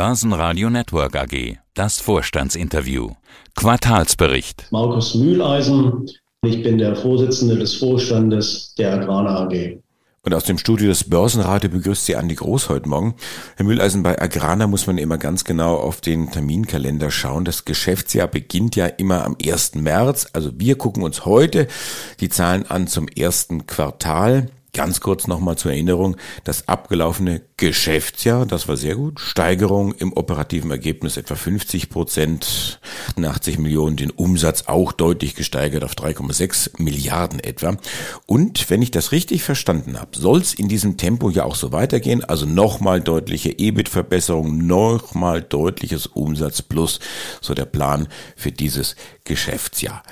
Börsenradio Network AG. Das Vorstandsinterview. Quartalsbericht. Markus Mühleisen. Ich bin der Vorsitzende des Vorstandes der Agrana AG. Und aus dem Studio des Börsenradio begrüßt Sie Andi Groß heute Morgen. Herr Mühleisen, bei Agrana muss man immer ganz genau auf den Terminkalender schauen. Das Geschäftsjahr beginnt ja immer am 1. März. Also wir gucken uns heute die Zahlen an zum ersten Quartal. Ganz kurz nochmal zur Erinnerung, das abgelaufene Geschäftsjahr, das war sehr gut. Steigerung im operativen Ergebnis etwa 50 Prozent, 80 Millionen, den Umsatz auch deutlich gesteigert auf 3,6 Milliarden etwa. Und wenn ich das richtig verstanden habe, soll es in diesem Tempo ja auch so weitergehen. Also nochmal deutliche EBIT-Verbesserung, nochmal deutliches Umsatz plus, so der Plan für dieses Geschäftsjahr.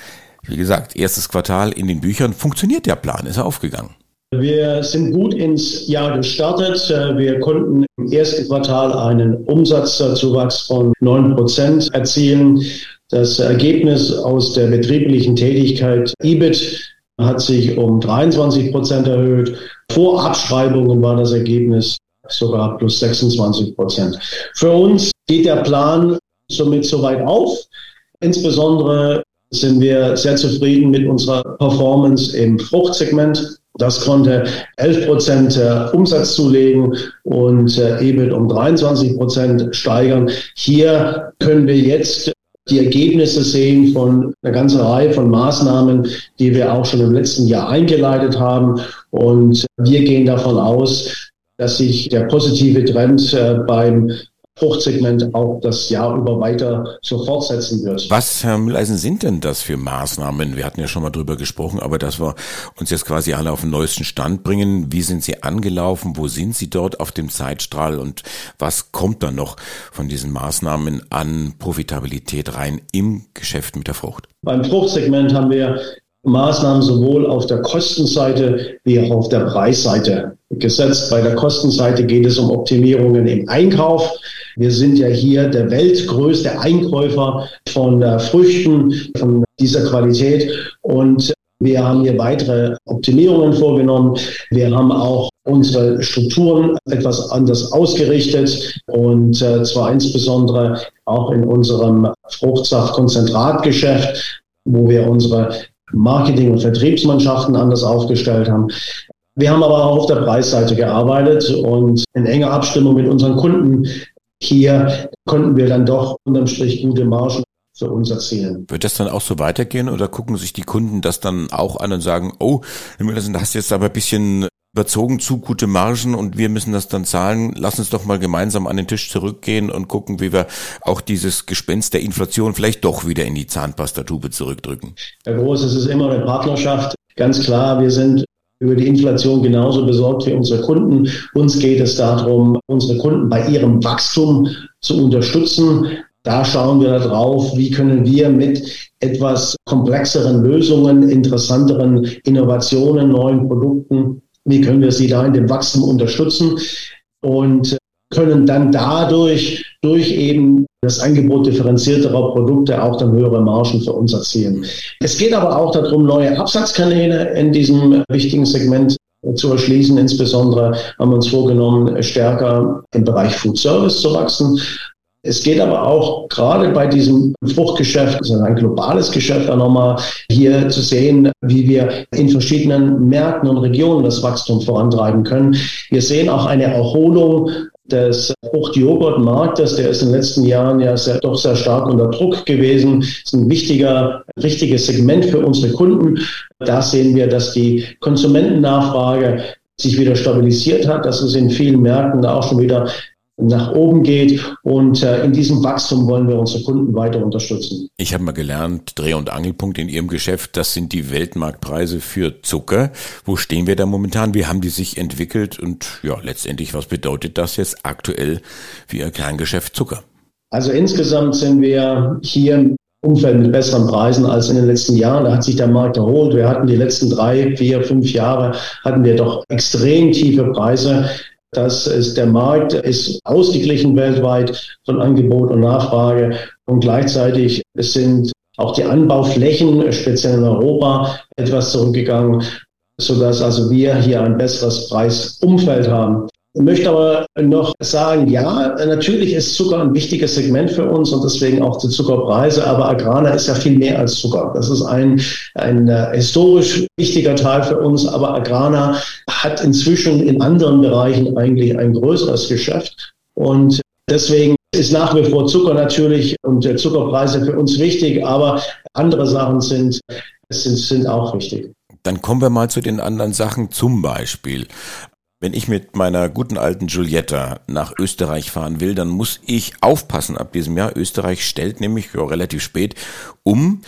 Wie gesagt, erstes Quartal in den Büchern funktioniert der Plan, ist er aufgegangen. Wir sind gut ins Jahr gestartet. Wir konnten im ersten Quartal einen Umsatzzuwachs von 9 Prozent erzielen. Das Ergebnis aus der betrieblichen Tätigkeit EBIT hat sich um 23 Prozent erhöht. Vor Abschreibungen war das Ergebnis sogar plus 26 Prozent. Für uns geht der Plan somit soweit auf. Insbesondere sind wir sehr zufrieden mit unserer Performance im Fruchtsegment. Das konnte 11 Prozent äh, Umsatz zulegen und äh, EBIT um 23 Prozent steigern. Hier können wir jetzt die Ergebnisse sehen von einer ganzen Reihe von Maßnahmen, die wir auch schon im letzten Jahr eingeleitet haben. Und wir gehen davon aus, dass sich der positive Trend äh, beim Fruchtsegment auch das Jahr über weiter so fortsetzen wird. Was, Herr Mülleisen, sind denn das für Maßnahmen? Wir hatten ja schon mal drüber gesprochen, aber dass wir uns jetzt quasi alle auf den neuesten Stand bringen. Wie sind Sie angelaufen? Wo sind Sie dort auf dem Zeitstrahl? Und was kommt dann noch von diesen Maßnahmen an Profitabilität rein im Geschäft mit der Frucht? Beim Fruchtsegment haben wir Maßnahmen sowohl auf der Kostenseite wie auch auf der Preisseite gesetzt. Bei der Kostenseite geht es um Optimierungen im Einkauf. Wir sind ja hier der weltgrößte Einkäufer von äh, Früchten von dieser Qualität und wir haben hier weitere Optimierungen vorgenommen. Wir haben auch unsere Strukturen etwas anders ausgerichtet und äh, zwar insbesondere auch in unserem Fruchtsaftkonzentratgeschäft, wo wir unsere Marketing- und Vertriebsmannschaften anders aufgestellt haben. Wir haben aber auch auf der Preisseite gearbeitet und in enger Abstimmung mit unseren Kunden hier konnten wir dann doch unterm Strich gute Margen für uns erzielen. Wird das dann auch so weitergehen oder gucken sich die Kunden das dann auch an und sagen, oh, das hast jetzt aber ein bisschen überzogen zu gute Margen und wir müssen das dann zahlen. Lass uns doch mal gemeinsam an den Tisch zurückgehen und gucken, wie wir auch dieses Gespenst der Inflation vielleicht doch wieder in die Zahnpastatube zurückdrücken. Herr Groß, es ist immer eine Partnerschaft. Ganz klar, wir sind über die Inflation genauso besorgt wie unsere Kunden. Uns geht es darum, unsere Kunden bei ihrem Wachstum zu unterstützen. Da schauen wir darauf, wie können wir mit etwas komplexeren Lösungen, interessanteren Innovationen, neuen Produkten, wie können wir sie da in dem Wachstum unterstützen und können dann dadurch durch eben das Angebot differenzierterer Produkte auch dann höhere Margen für uns erzielen. Es geht aber auch darum, neue Absatzkanäle in diesem wichtigen Segment zu erschließen. Insbesondere haben wir uns vorgenommen, stärker im Bereich Food Service zu wachsen. Es geht aber auch gerade bei diesem Fruchtgeschäft, das ein globales Geschäft, auch nochmal hier zu sehen, wie wir in verschiedenen Märkten und Regionen das Wachstum vorantreiben können. Wir sehen auch eine Erholung des Fruchtjoghurtmarktes, der ist in den letzten Jahren ja sehr, doch sehr stark unter Druck gewesen, ist ein wichtiger, wichtiges Segment für unsere Kunden. Da sehen wir, dass die Konsumentennachfrage sich wieder stabilisiert hat, dass es in vielen Märkten da auch schon wieder nach oben geht. Und äh, in diesem Wachstum wollen wir unsere Kunden weiter unterstützen. Ich habe mal gelernt, Dreh- und Angelpunkt in Ihrem Geschäft, das sind die Weltmarktpreise für Zucker. Wo stehen wir da momentan? Wie haben die sich entwickelt? Und ja, letztendlich, was bedeutet das jetzt aktuell für Ihr Kerngeschäft Zucker? Also insgesamt sind wir hier im Umfeld mit besseren Preisen als in den letzten Jahren. Da hat sich der Markt erholt. Wir hatten die letzten drei, vier, fünf Jahre hatten wir doch extrem tiefe Preise. Das ist der Markt ist ausgeglichen weltweit von Angebot und Nachfrage und gleichzeitig sind auch die Anbauflächen, speziell in Europa, etwas zurückgegangen, sodass also wir hier ein besseres Preisumfeld haben. Möchte aber noch sagen, ja, natürlich ist Zucker ein wichtiges Segment für uns und deswegen auch die Zuckerpreise, aber Agrana ist ja viel mehr als Zucker. Das ist ein, ein äh, historisch wichtiger Teil für uns, aber Agrana hat inzwischen in anderen Bereichen eigentlich ein größeres Geschäft und deswegen ist nach wie vor Zucker natürlich und Zuckerpreise für uns wichtig, aber andere Sachen sind, sind, sind auch wichtig. Dann kommen wir mal zu den anderen Sachen, zum Beispiel wenn ich mit meiner guten alten Giulietta nach Österreich fahren will, dann muss ich aufpassen ab diesem Jahr. Österreich stellt nämlich ja, relativ spät um,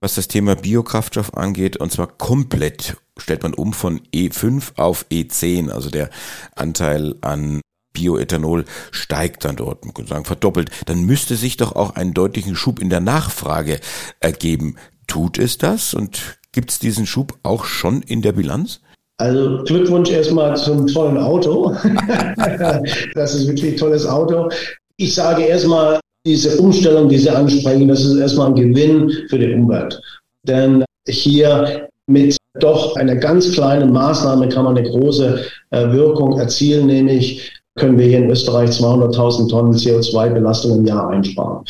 was das Thema Biokraftstoff angeht, und zwar komplett stellt man um von E5 auf E10, also der Anteil an Bioethanol steigt dann dort, man könnte sagen verdoppelt, dann müsste sich doch auch einen deutlichen Schub in der Nachfrage ergeben. Tut es das und gibt es diesen Schub auch schon in der Bilanz? Also Glückwunsch erstmal zum tollen Auto. das ist wirklich ein tolles Auto. Ich sage erstmal, diese Umstellung, diese Ansprechung, das ist erstmal ein Gewinn für die Umwelt. Denn hier mit doch einer ganz kleinen Maßnahme kann man eine große äh, Wirkung erzielen, nämlich können wir hier in Österreich 200.000 Tonnen CO2-Belastung im Jahr einsparen.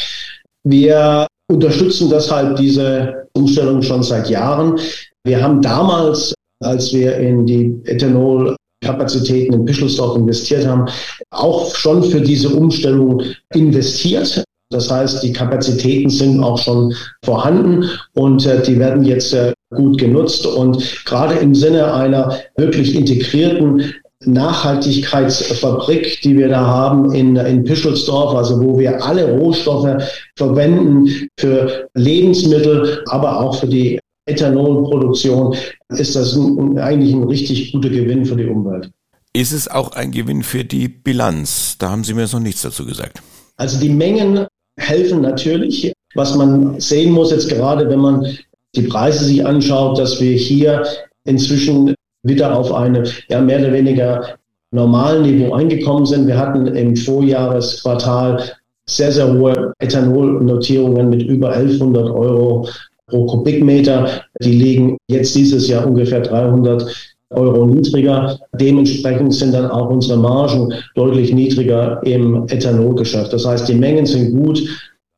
Wir unterstützen deshalb diese Umstellung schon seit Jahren. Wir haben damals als wir in die Ethanol-Kapazitäten in Bischelsdorf investiert haben, auch schon für diese Umstellung investiert. Das heißt, die Kapazitäten sind auch schon vorhanden und äh, die werden jetzt äh, gut genutzt. Und gerade im Sinne einer wirklich integrierten Nachhaltigkeitsfabrik, die wir da haben in, in Pischelsdorf, also wo wir alle Rohstoffe verwenden für Lebensmittel, aber auch für die Ethanolproduktion, ist das ein, eigentlich ein richtig guter Gewinn für die Umwelt. Ist es auch ein Gewinn für die Bilanz? Da haben Sie mir jetzt noch nichts dazu gesagt. Also die Mengen helfen natürlich. Was man sehen muss jetzt gerade, wenn man die Preise sich anschaut, dass wir hier inzwischen wieder auf eine ja, mehr oder weniger normalen Niveau eingekommen sind. Wir hatten im Vorjahresquartal sehr, sehr hohe Ethanolnotierungen mit über 1100 Euro pro Kubikmeter. Die liegen jetzt dieses Jahr ungefähr 300 Euro niedriger. Dementsprechend sind dann auch unsere Margen deutlich niedriger im Ethanolgeschäft. Das heißt, die Mengen sind gut.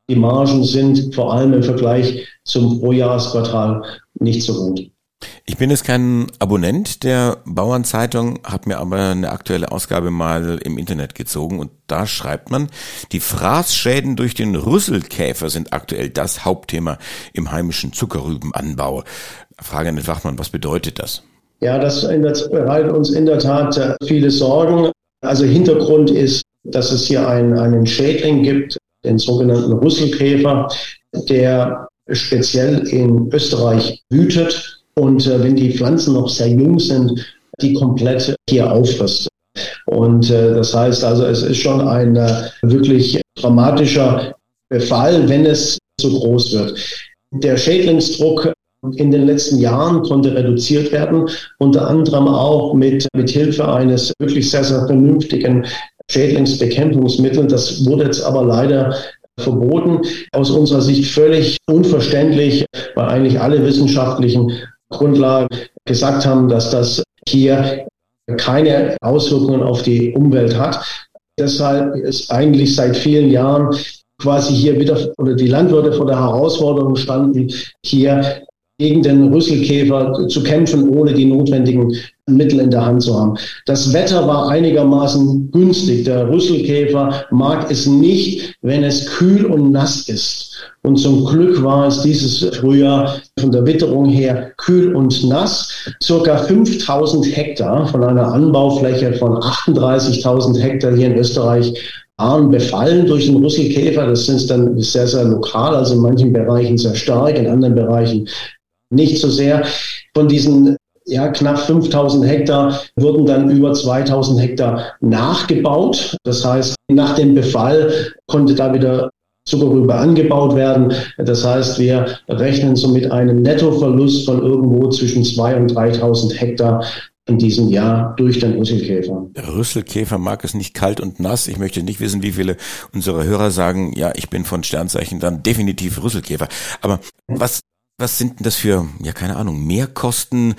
Die Margen sind vor allem im Vergleich zum Vorjahresquartal nicht so gut. Ich bin jetzt kein Abonnent der Bauernzeitung, habe mir aber eine aktuelle Ausgabe mal im Internet gezogen und da schreibt man, die Fraßschäden durch den Rüsselkäfer sind aktuell das Hauptthema im heimischen Zuckerrübenanbau. Frage an den Fachmann, was bedeutet das? Ja, das bereitet uns in der Tat äh, viele Sorgen. Also Hintergrund ist, dass es hier einen, einen Schädling gibt, den sogenannten Rüsselkäfer, der speziell in Österreich wütet und äh, wenn die Pflanzen noch sehr jung sind, die komplett hier auffrisst. Und äh, das heißt also, es ist schon ein äh, wirklich dramatischer Fall, wenn es so groß wird. Der Schädlingsdruck in den letzten Jahren konnte reduziert werden, unter anderem auch mit, mit Hilfe eines wirklich sehr, sehr vernünftigen Schädlingsbekämpfungsmittels. Das wurde jetzt aber leider verboten. Aus unserer Sicht völlig unverständlich, weil eigentlich alle wissenschaftlichen Grundlagen gesagt haben, dass das hier keine Auswirkungen auf die Umwelt hat. Deshalb ist eigentlich seit vielen Jahren quasi hier wieder oder die Landwirte vor der Herausforderung standen, hier gegen den Rüsselkäfer zu kämpfen, ohne die notwendigen Mittel in der Hand zu haben. Das Wetter war einigermaßen günstig. Der Rüsselkäfer mag es nicht, wenn es kühl und nass ist. Und zum Glück war es dieses Frühjahr von der Witterung her kühl und nass. Circa 5000 Hektar von einer Anbaufläche von 38.000 Hektar hier in Österreich waren befallen durch den Rüsselkäfer. Das sind dann sehr, sehr lokal, also in manchen Bereichen sehr stark, in anderen Bereichen nicht so sehr. Von diesen ja, knapp 5000 Hektar wurden dann über 2000 Hektar nachgebaut. Das heißt, nach dem Befall konnte da wieder Zuckerrübe angebaut werden. Das heißt, wir rechnen so mit einem Nettoverlust von irgendwo zwischen 2.000 und 3.000 Hektar in diesem Jahr durch den Rüsselkäfer. Der Rüsselkäfer mag es nicht kalt und nass. Ich möchte nicht wissen, wie viele unserer Hörer sagen, ja, ich bin von Sternzeichen dann definitiv Rüsselkäfer. Aber was was sind denn das für, ja keine Ahnung, Mehrkosten?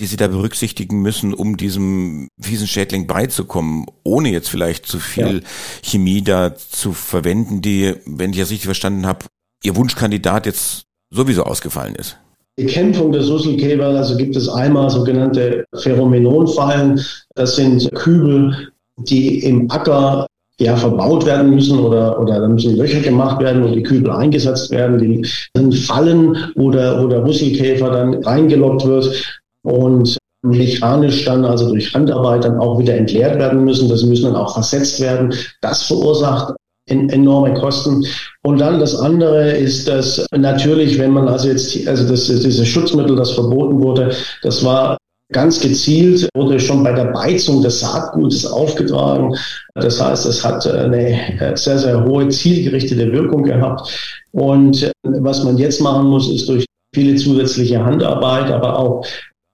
die Sie da berücksichtigen müssen, um diesem fiesen Schädling beizukommen, ohne jetzt vielleicht zu viel ja. Chemie da zu verwenden, die, wenn ich das richtig verstanden habe, Ihr Wunschkandidat jetzt sowieso ausgefallen ist? Die Kämpfung der Susselkäfer, also gibt es einmal sogenannte Pheromononfallen. Das sind Kübel, die im Acker ja, verbaut werden müssen oder, oder da müssen Löcher gemacht werden und die Kübel eingesetzt werden. Die sind Fallen, wo der, wo der Rüsselkäfer dann reingelockt wird und mechanisch dann, also durch Handarbeit dann auch wieder entleert werden müssen. Das müssen dann auch versetzt werden. Das verursacht enorme Kosten. Und dann das andere ist, dass natürlich, wenn man also jetzt, also das, dieses Schutzmittel, das verboten wurde, das war ganz gezielt, wurde schon bei der Beizung des Saatgutes aufgetragen. Das heißt, es hat eine sehr, sehr hohe zielgerichtete Wirkung gehabt. Und was man jetzt machen muss, ist durch viele zusätzliche Handarbeit, aber auch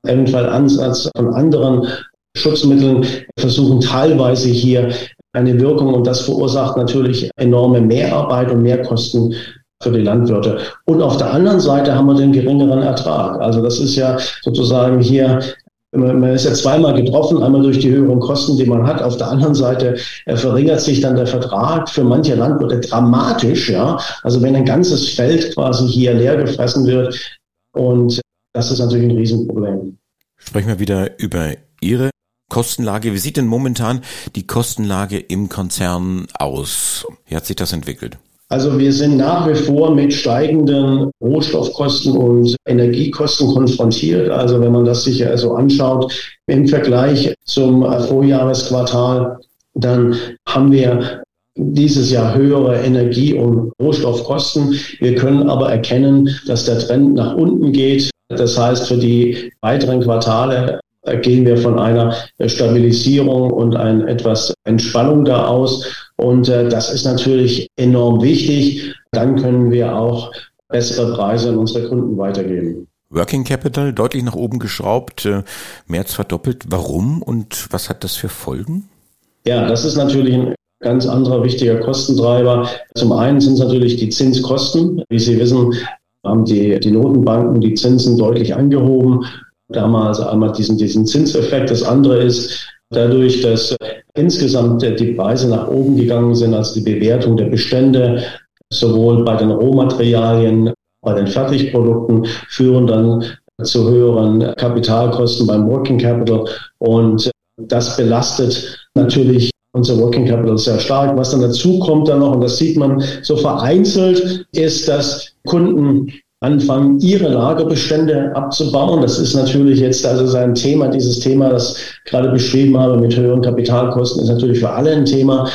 eventuell Ansatz von anderen Schutzmitteln versuchen teilweise hier eine Wirkung und das verursacht natürlich enorme Mehrarbeit und Mehrkosten für die Landwirte. Und auf der anderen Seite haben wir den geringeren Ertrag. Also das ist ja sozusagen hier man ist ja zweimal getroffen, einmal durch die höheren Kosten, die man hat. Auf der anderen Seite äh, verringert sich dann der Vertrag für manche Landwirte dramatisch. Ja, also wenn ein ganzes Feld quasi hier leer gefressen wird, und das ist natürlich ein Riesenproblem. Sprechen wir wieder über Ihre Kostenlage. Wie sieht denn momentan die Kostenlage im Konzern aus? Wie hat sich das entwickelt? Also wir sind nach wie vor mit steigenden Rohstoffkosten und Energiekosten konfrontiert. Also wenn man das sich also anschaut im Vergleich zum Vorjahresquartal, dann haben wir dieses Jahr höhere Energie- und Rohstoffkosten. Wir können aber erkennen, dass der Trend nach unten geht. Das heißt, für die weiteren Quartale gehen wir von einer Stabilisierung und ein etwas Entspannung da aus. Und äh, das ist natürlich enorm wichtig. Dann können wir auch bessere Preise an unsere Kunden weitergeben. Working Capital deutlich nach oben geschraubt, äh, mehr als verdoppelt. Warum und was hat das für Folgen? Ja, das ist natürlich ein ganz anderer wichtiger Kostentreiber. Zum einen sind es natürlich die Zinskosten. Wie Sie wissen, haben die, die Notenbanken die Zinsen deutlich angehoben. Da haben wir also einmal diesen, diesen Zinseffekt. Das andere ist dadurch, dass insgesamt die Preise nach oben gegangen sind, also die Bewertung der Bestände, sowohl bei den Rohmaterialien, bei den Fertigprodukten, führen dann zu höheren Kapitalkosten beim Working Capital. Und das belastet natürlich unser Working Capital sehr stark. Was dann dazu kommt dann noch, und das sieht man so vereinzelt, ist, dass Kunden anfangen, ihre Lagerbestände abzubauen. Das ist natürlich jetzt also sein Thema, dieses Thema, das ich gerade beschrieben habe mit höheren Kapitalkosten, ist natürlich für alle ein Thema.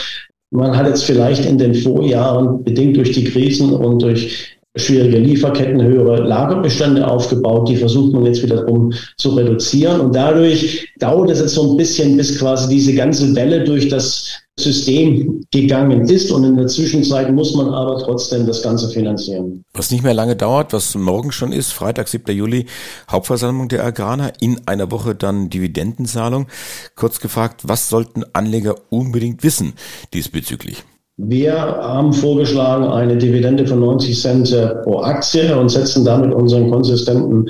Man hat jetzt vielleicht in den Vorjahren bedingt durch die Krisen und durch schwierige Lieferketten, höhere Lagerbestände aufgebaut. Die versucht man jetzt wiederum zu reduzieren. Und dadurch dauert es jetzt so ein bisschen, bis quasi diese ganze Welle durch das System gegangen ist. Und in der Zwischenzeit muss man aber trotzdem das Ganze finanzieren. Was nicht mehr lange dauert, was morgen schon ist, Freitag, 7. Juli, Hauptversammlung der Agrana, in einer Woche dann Dividendenzahlung. Kurz gefragt, was sollten Anleger unbedingt wissen diesbezüglich? Wir haben vorgeschlagen eine Dividende von 90 Cent äh, pro Aktie und setzen damit unseren konsistenten,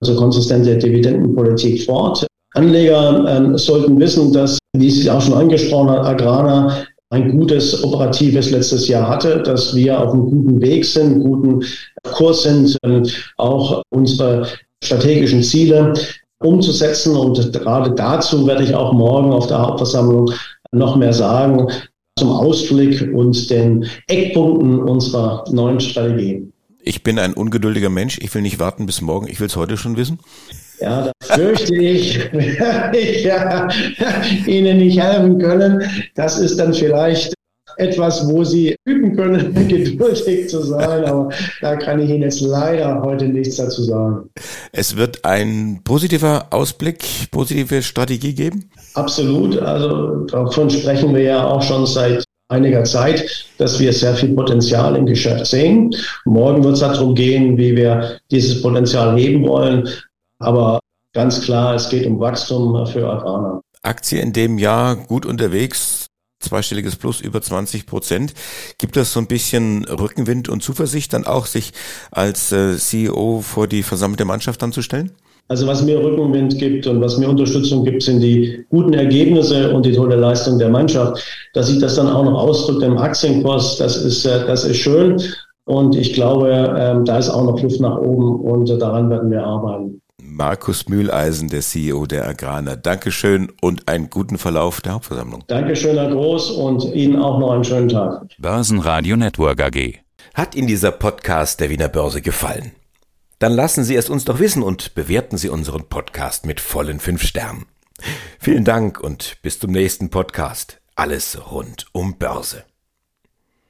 also konsistente Dividendenpolitik fort. Anleger ähm, sollten wissen, dass, wie Sie es auch schon angesprochen hat, Agrana ein gutes operatives letztes Jahr hatte, dass wir auf einem guten Weg sind, guten Kurs sind, ähm, auch unsere strategischen Ziele umzusetzen. Und gerade dazu werde ich auch morgen auf der Hauptversammlung noch mehr sagen zum Ausblick und den Eckpunkten unserer neuen Strategie. Ich bin ein ungeduldiger Mensch. Ich will nicht warten bis morgen. Ich will es heute schon wissen. Ja, das fürchte ich, werde ich ja, Ihnen nicht helfen können. Das ist dann vielleicht etwas, wo Sie üben können, geduldig zu sein, aber da kann ich Ihnen jetzt leider heute nichts dazu sagen. Es wird ein positiver Ausblick, positive Strategie geben? Absolut. Also davon sprechen wir ja auch schon seit einiger Zeit, dass wir sehr viel Potenzial im Geschäft sehen. Morgen wird es darum gehen, wie wir dieses Potenzial heben wollen. Aber ganz klar, es geht um Wachstum für Agrana. Aktie in dem Jahr gut unterwegs, zweistelliges Plus über 20 Prozent. Gibt das so ein bisschen Rückenwind und Zuversicht dann auch, sich als äh, CEO vor die versammelte Mannschaft anzustellen? Also was mir Rückenwind gibt und was mir Unterstützung gibt, sind die guten Ergebnisse und die tolle Leistung der Mannschaft. Dass sich das dann auch noch ausdrückt im Aktienkurs, das ist, äh, das ist schön. Und ich glaube, ähm, da ist auch noch Luft nach oben und daran werden wir arbeiten. Markus Mühleisen, der CEO der Agrana. Dankeschön und einen guten Verlauf der Hauptversammlung. Dankeschön, Herr Groß, und Ihnen auch noch einen schönen Tag. Börsenradio Network AG. Hat Ihnen dieser Podcast der Wiener Börse gefallen? Dann lassen Sie es uns doch wissen und bewerten Sie unseren Podcast mit vollen fünf Sternen. Vielen Dank und bis zum nächsten Podcast. Alles rund um Börse.